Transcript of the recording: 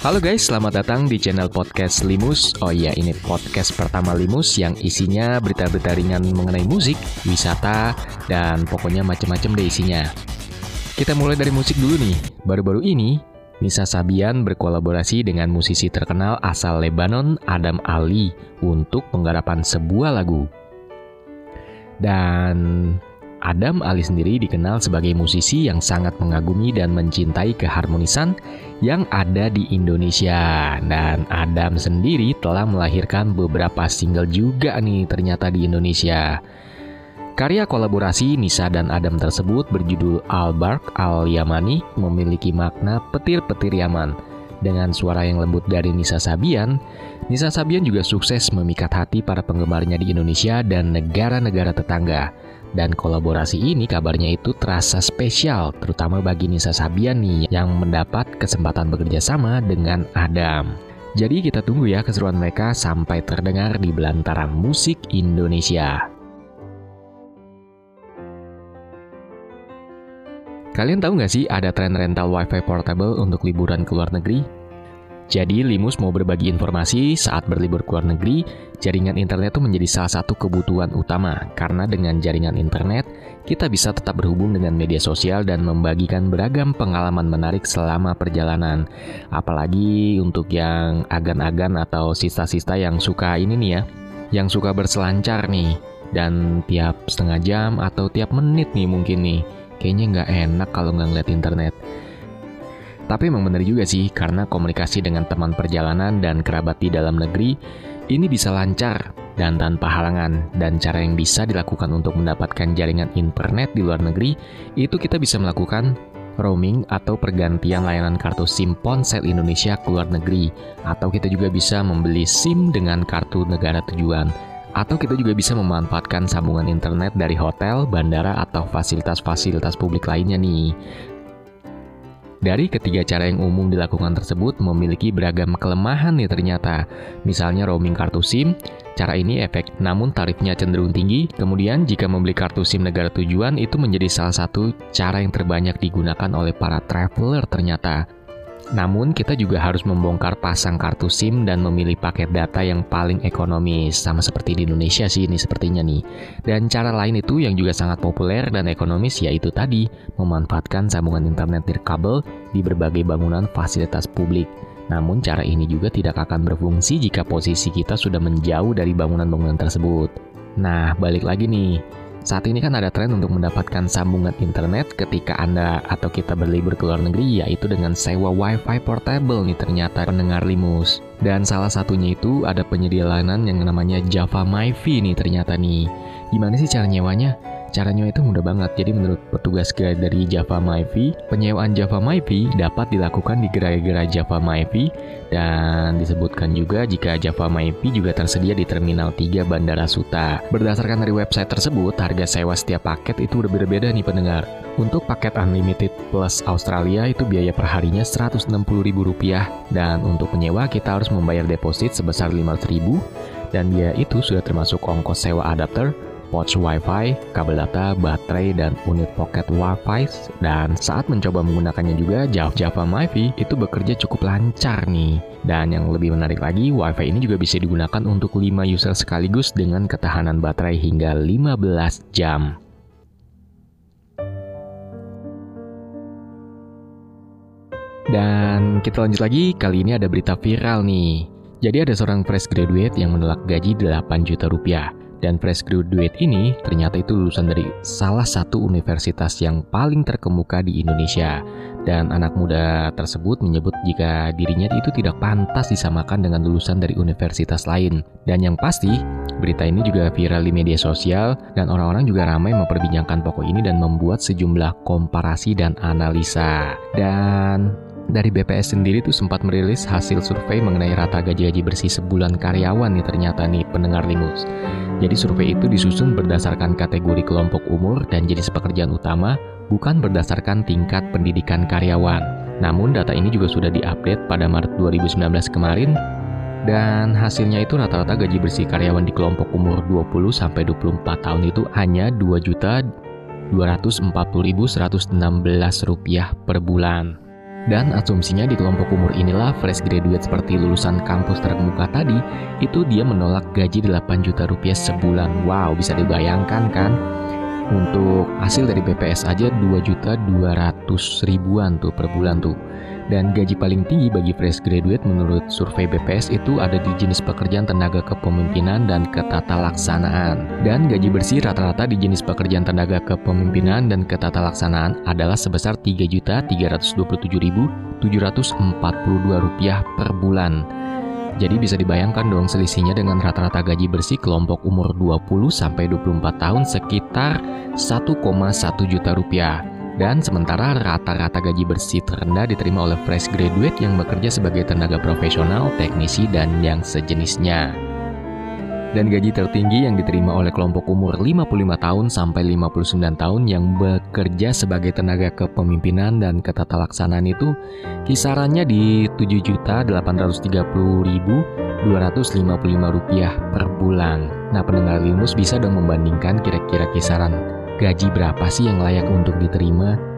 Halo guys, selamat datang di channel podcast Limus. Oh iya, ini podcast pertama Limus yang isinya berita-berita ringan mengenai musik, wisata, dan pokoknya macam-macam deh isinya. Kita mulai dari musik dulu nih. Baru-baru ini, Nisa Sabian berkolaborasi dengan musisi terkenal asal Lebanon Adam Ali untuk penggarapan sebuah lagu. Dan Adam Ali sendiri dikenal sebagai musisi yang sangat mengagumi dan mencintai keharmonisan yang ada di Indonesia. Dan Adam sendiri telah melahirkan beberapa single juga nih ternyata di Indonesia. Karya kolaborasi Nisa dan Adam tersebut berjudul Al-Bark Al-Yamani memiliki makna petir-petir Yaman. Dengan suara yang lembut dari Nisa Sabian, Nisa Sabian juga sukses memikat hati para penggemarnya di Indonesia dan negara-negara tetangga. Dan kolaborasi ini kabarnya itu terasa spesial, terutama bagi Nisa Sabian nih yang mendapat kesempatan bekerja sama dengan Adam. Jadi kita tunggu ya keseruan mereka sampai terdengar di belantara musik Indonesia. Kalian tahu nggak sih ada tren rental wifi portable untuk liburan ke luar negeri? Jadi Limus mau berbagi informasi saat berlibur ke luar negeri, jaringan internet itu menjadi salah satu kebutuhan utama karena dengan jaringan internet kita bisa tetap berhubung dengan media sosial dan membagikan beragam pengalaman menarik selama perjalanan. Apalagi untuk yang agan-agan atau sista-sista yang suka ini nih ya, yang suka berselancar nih dan tiap setengah jam atau tiap menit nih mungkin nih, kayaknya nggak enak kalau nggak ngeliat internet. Tapi memang benar juga sih, karena komunikasi dengan teman perjalanan dan kerabat di dalam negeri ini bisa lancar dan tanpa halangan. Dan cara yang bisa dilakukan untuk mendapatkan jaringan internet di luar negeri, itu kita bisa melakukan roaming atau pergantian layanan kartu SIM ponsel Indonesia ke luar negeri. Atau kita juga bisa membeli SIM dengan kartu negara tujuan. Atau kita juga bisa memanfaatkan sambungan internet dari hotel, bandara, atau fasilitas-fasilitas publik lainnya nih. Dari ketiga cara yang umum dilakukan tersebut memiliki beragam kelemahan nih ternyata. Misalnya roaming kartu SIM, cara ini efek namun tarifnya cenderung tinggi. Kemudian jika membeli kartu SIM negara tujuan itu menjadi salah satu cara yang terbanyak digunakan oleh para traveler ternyata. Namun, kita juga harus membongkar pasang kartu SIM dan memilih paket data yang paling ekonomis, sama seperti di Indonesia sih ini sepertinya nih. Dan cara lain itu yang juga sangat populer dan ekonomis yaitu tadi, memanfaatkan sambungan internet nirkabel di berbagai bangunan fasilitas publik. Namun cara ini juga tidak akan berfungsi jika posisi kita sudah menjauh dari bangunan-bangunan tersebut. Nah, balik lagi nih, saat ini kan ada tren untuk mendapatkan sambungan internet ketika Anda atau kita berlibur ke luar negeri yaitu dengan sewa wifi portable nih ternyata pendengar Limus. Dan salah satunya itu ada penyedia layanan yang namanya Java MyFi nih ternyata nih. Gimana sih cara nyewanya? Caranya itu mudah banget. Jadi menurut petugas dari Java MyFi, penyewaan Java MyFi dapat dilakukan di gerai-gerai Java MyFi dan disebutkan juga jika Java MyFi juga tersedia di Terminal 3 Bandara Suta. Berdasarkan dari website tersebut, harga sewa setiap paket itu berbeda-beda nih pendengar. Untuk paket Unlimited Plus Australia itu biaya perharinya Rp160.000 dan untuk penyewa kita harus membayar deposit sebesar Rp500.000 dan biaya itu sudah termasuk ongkos sewa adapter, pouch WiFi, kabel data, baterai, dan unit pocket WiFi. Dan saat mencoba menggunakannya juga, Java, MiFi itu bekerja cukup lancar nih. Dan yang lebih menarik lagi, WiFi ini juga bisa digunakan untuk 5 user sekaligus dengan ketahanan baterai hingga 15 jam. Dan kita lanjut lagi, kali ini ada berita viral nih. Jadi ada seorang fresh graduate yang menolak gaji 8 juta rupiah. Dan fresh graduate ini ternyata itu lulusan dari salah satu universitas yang paling terkemuka di Indonesia. Dan anak muda tersebut menyebut jika dirinya itu tidak pantas disamakan dengan lulusan dari universitas lain. Dan yang pasti, berita ini juga viral di media sosial dan orang-orang juga ramai memperbincangkan pokok ini dan membuat sejumlah komparasi dan analisa. Dan dari BPS sendiri tuh sempat merilis hasil survei mengenai rata gaji-gaji bersih sebulan karyawan nih ternyata nih pendengar Limus. Jadi survei itu disusun berdasarkan kategori kelompok umur dan jenis pekerjaan utama, bukan berdasarkan tingkat pendidikan karyawan. Namun data ini juga sudah diupdate pada Maret 2019 kemarin dan hasilnya itu rata-rata gaji bersih karyawan di kelompok umur 20 sampai 24 tahun itu hanya 2 juta 240.116 rupiah per bulan. Dan asumsinya di kelompok umur inilah fresh graduate seperti lulusan kampus terkemuka tadi, itu dia menolak gaji 8 juta rupiah sebulan. Wow, bisa dibayangkan kan? Untuk hasil dari BPS aja 2 juta 200 ribuan tuh per bulan tuh. Dan gaji paling tinggi bagi fresh graduate menurut survei BPS itu ada di jenis pekerjaan tenaga kepemimpinan dan ketata laksanaan. Dan gaji bersih rata-rata di jenis pekerjaan tenaga kepemimpinan dan ketata laksanaan adalah sebesar Rp3.327.742 rupiah per bulan. Jadi bisa dibayangkan dong selisihnya dengan rata-rata gaji bersih kelompok umur 20 sampai 24 tahun sekitar 1,1 juta rupiah. Dan sementara rata-rata gaji bersih terendah diterima oleh fresh graduate yang bekerja sebagai tenaga profesional, teknisi, dan yang sejenisnya. Dan gaji tertinggi yang diterima oleh kelompok umur 55 tahun sampai 59 tahun yang bekerja sebagai tenaga kepemimpinan dan ketata laksanaan itu kisarannya di Rp7.830.255 per bulan. Nah pendengar Limus bisa dong membandingkan kira-kira kisaran gaji berapa sih yang layak untuk diterima?